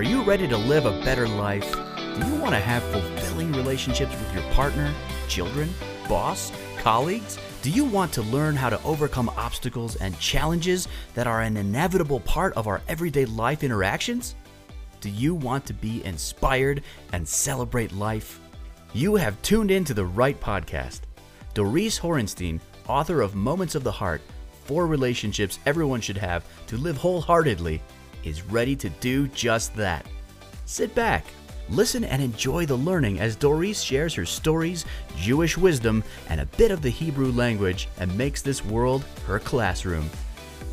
Are you ready to live a better life? Do you want to have fulfilling relationships with your partner, children, boss, colleagues? Do you want to learn how to overcome obstacles and challenges that are an inevitable part of our everyday life interactions? Do you want to be inspired and celebrate life? You have tuned in to the right podcast. Doris Horenstein, author of Moments of the Heart Four Relationships Everyone Should Have to Live Wholeheartedly, is ready to do just that. Sit back, listen, and enjoy the learning as Doris shares her stories, Jewish wisdom, and a bit of the Hebrew language and makes this world her classroom.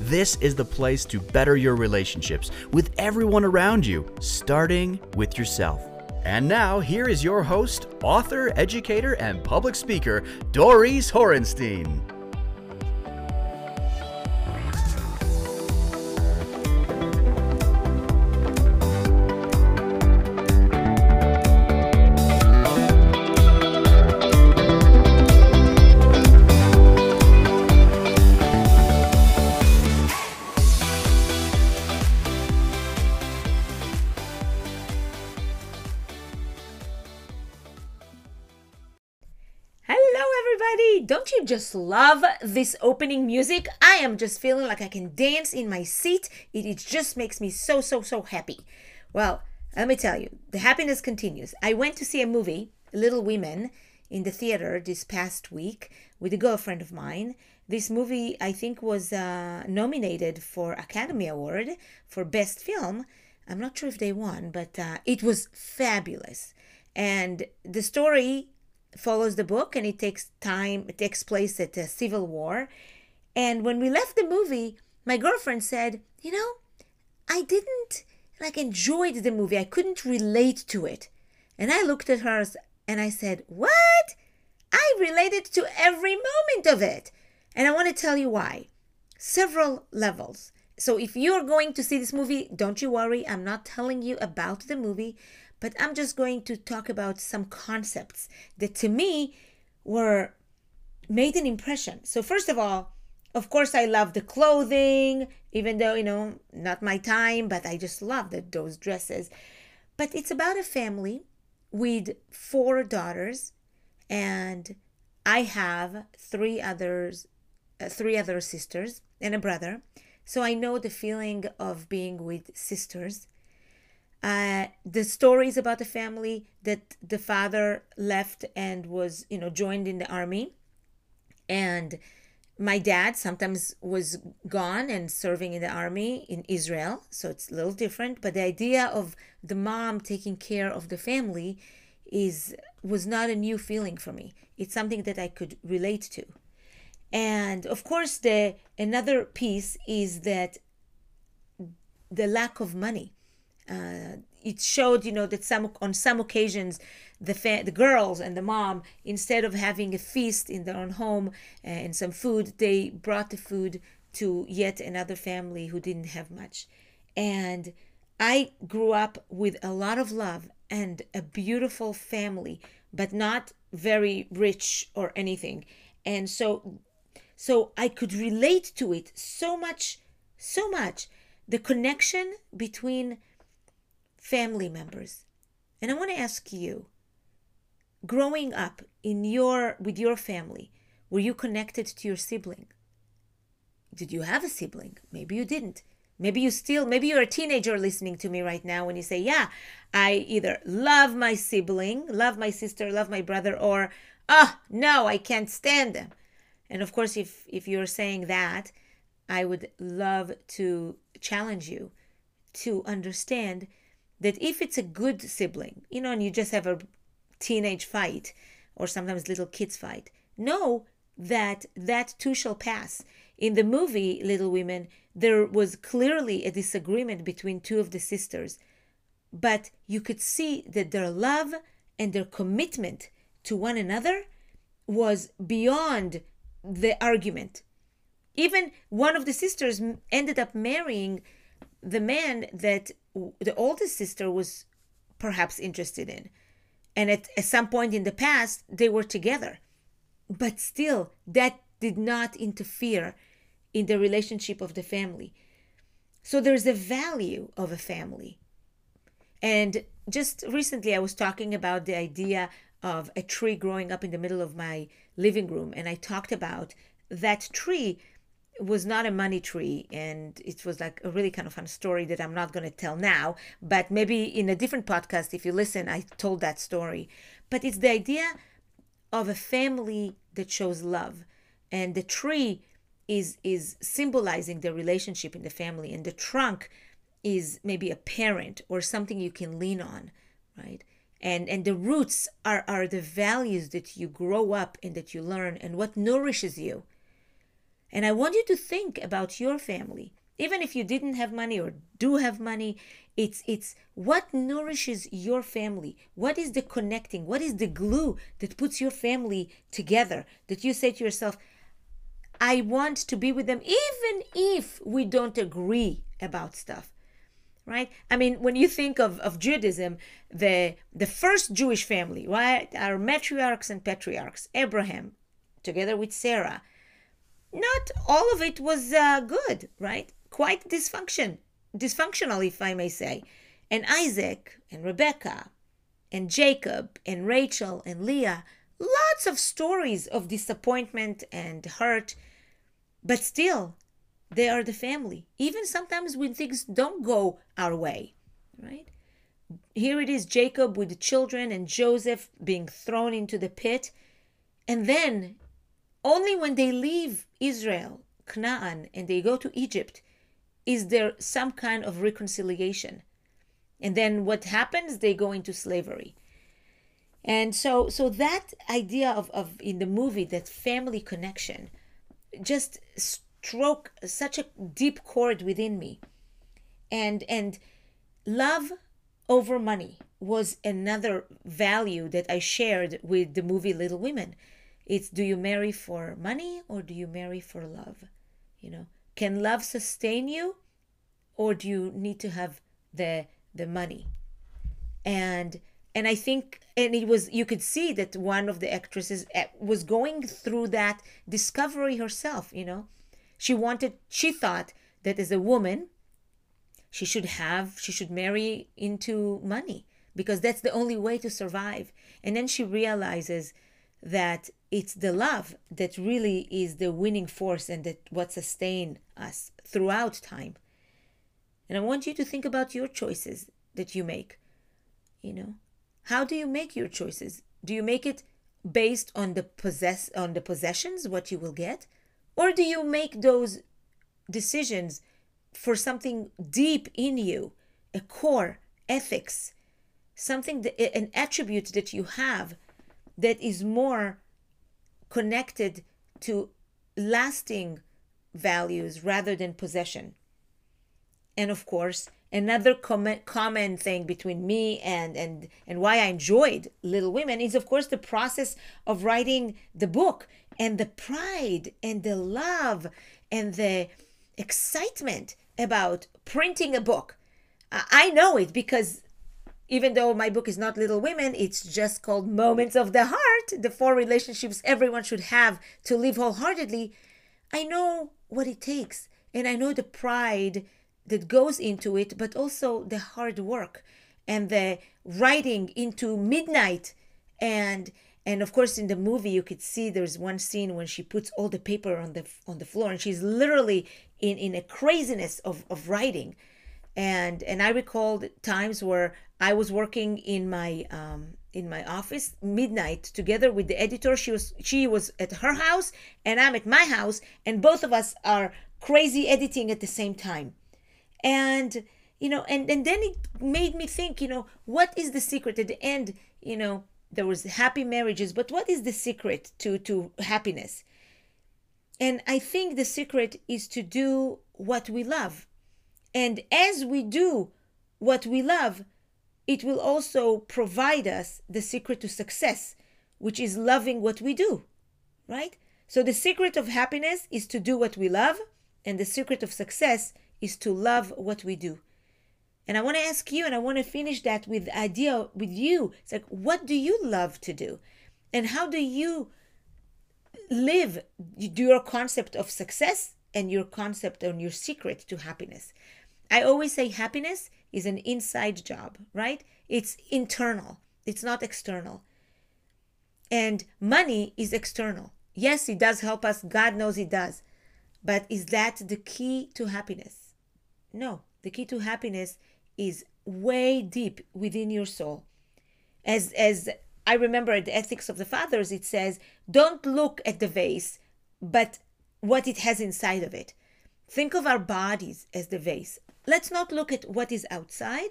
This is the place to better your relationships with everyone around you, starting with yourself. And now, here is your host, author, educator, and public speaker, Doris Horenstein. Don't you just love this opening music? I am just feeling like I can dance in my seat. It, it just makes me so, so, so happy. Well, let me tell you, the happiness continues. I went to see a movie, Little Women, in the theater this past week with a girlfriend of mine. This movie, I think, was uh, nominated for Academy Award for Best Film. I'm not sure if they won, but uh, it was fabulous. And the story follows the book and it takes time it takes place at the civil war. And when we left the movie my girlfriend said you know i didn't like enjoyed the movie. I couldn't relate to it. And i looked at her and i said what? I related to every moment of it. And i want to tell you why. Several levels. So if you're going to see this movie don't you worry. I'm not telling you about the movie but I'm just going to talk about some concepts that to me were made an impression. So, first of all, of course, I love the clothing, even though, you know, not my time, but I just love the, those dresses. But it's about a family with four daughters, and I have three others, uh, three other sisters and a brother. So I know the feeling of being with sisters uh, the stories about the family that the father left and was you know joined in the army. And my dad sometimes was gone and serving in the army in israel so it's a little different. But the idea of the mom taking care of the family is was not a new feeling for me. It's something that i could relate to. And of course the another piece is that the lack of money uh, it showed you know that some on some occasions the fa- the girls and the mom instead of having a feast in their own home uh, and some food they brought the food to yet another family who didn't have much. And i grew up with a lot of love and a beautiful family but not very rich or anything. And so so i could relate to it so much so much. The connection between family members. And I want to ask you, growing up in your with your family, were you connected to your sibling? Did you have a sibling? Maybe you didn't. Maybe you still maybe you're a teenager listening to me right now when you say, "Yeah, I either love my sibling, love my sister, love my brother or oh, no, I can't stand them." And of course, if if you're saying that, I would love to challenge you to understand that if it's a good sibling, you know, and you just have a teenage fight or sometimes little kids fight, know that that too shall pass. In the movie Little Women, there was clearly a disagreement between two of the sisters, but you could see that their love and their commitment to one another was beyond the argument. Even one of the sisters ended up marrying the man that the oldest sister was perhaps interested in. And at, at some point in the past, they were together. But still, that did not interfere in the relationship of the family. So there's a value of a family. And just recently, I was talking about the idea of a tree growing up in the middle of my living room. And I talked about that tree was not a money tree and it was like a really kind of fun story that I'm not going to tell now but maybe in a different podcast if you listen I told that story. But it's the idea of a family that shows love and the tree is is symbolizing the relationship in the family and the trunk is maybe a parent or something you can lean on right? And and the roots are are the values that you grow up and that you learn and what nourishes you and I want you to think about your family. Even if you didn't have money or do have money, it's it's what nourishes your family. What is the connecting? What is the glue that puts your family together? That you say to yourself, I want to be with them even if we don't agree about stuff. Right? I mean, when you think of, of Judaism, the the first Jewish family, right, are matriarchs and patriarchs. Abraham, together with Sarah, not all of it was uh, good, right? Quite dysfunction, dysfunctional, if I may say. And Isaac and Rebecca and Jacob and Rachel and Leah, lots of stories of disappointment and hurt, but still, they are the family. Even sometimes when things don't go our way, right? Here it is Jacob with the children and Joseph being thrown into the pit. And then only when they leave Israel, Canaan, and they go to Egypt is there some kind of reconciliation. And then what happens? They go into slavery. And so so that idea of, of in the movie, that family connection, just stroke such a deep chord within me. And and love over money was another value that I shared with the movie Little Women it's do you marry for money or do you marry for love? You know, can love sustain you or do you need to have the the money? And and I think and it was you could see that one of the actresses eh, was going through that discovery herself, you know. She wanted she thought that as a woman she should have she should marry into money because that's the only way to survive. And then she realizes that it's the love that really is the winning force and that what sustain us throughout time. And I want you to think about your choices that you make. You know, how do you make your choices? Do you make it based on the possess on the possessions what you will get or do you make those decisions for something deep in you, a core ethics, something that, an attribute that you have that is more connected to lasting values rather than possession. And of course, another common, common thing between me and, and, and why I enjoyed Little Women is, of course, the process of writing the book and the pride and the love and the excitement about printing a book. I know it because even though my book is not Little Women, it's just called Moments of the Heart, the four relationships everyone should have to live wholeheartedly. I know what it takes, and I know the pride that goes into it, but also the hard work and the writing into midnight and and of course in the movie you could see there's one scene when she puts all the paper on the on the floor and she's literally in in a craziness of of writing and and i recalled times where I was working in my um, in my office midnight together with the editor. She was she was at her house and I'm at my house, and both of us are crazy editing at the same time. And you know, and and then it made me think, you know, what is the secret at the end? You know, there was happy marriages, but what is the secret to to happiness? And I think the secret is to do what we love. And as we do what we love, it will also provide us the secret to success, which is loving what we do, right? So the secret of happiness is to do what we love, and the secret of success is to love what we do. And I want to ask you, and I want to finish that with idea with you. It's like, what do you love to do? And how do you live your concept of success and your concept and your secret to happiness? I always say happiness is an inside job, right? It's internal, it's not external. And money is external. Yes, it does help us. God knows it does. But is that the key to happiness? No. The key to happiness is way deep within your soul. As as I remember at the Ethics of the Fathers, it says, don't look at the vase, but what it has inside of it. Think of our bodies as the vase. Let's not look at what is outside,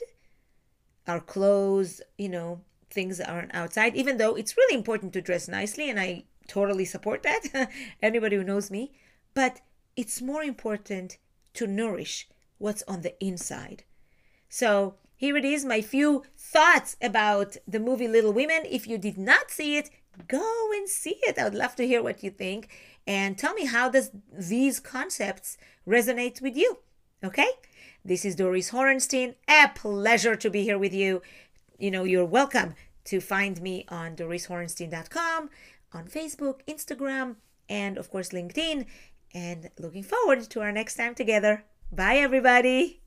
our clothes, you know, things aren't outside, even though it's really important to dress nicely, and I totally support that. Anybody who knows me. But it's more important to nourish what's on the inside. So here it is, my few thoughts about the movie Little Women. If you did not see it, go and see it. I would love to hear what you think and tell me how does these concepts resonate with you. Okay? This is Doris Horenstein. A pleasure to be here with you. You know, you're welcome to find me on dorishorenstein.com, on Facebook, Instagram, and of course LinkedIn. And looking forward to our next time together. Bye everybody.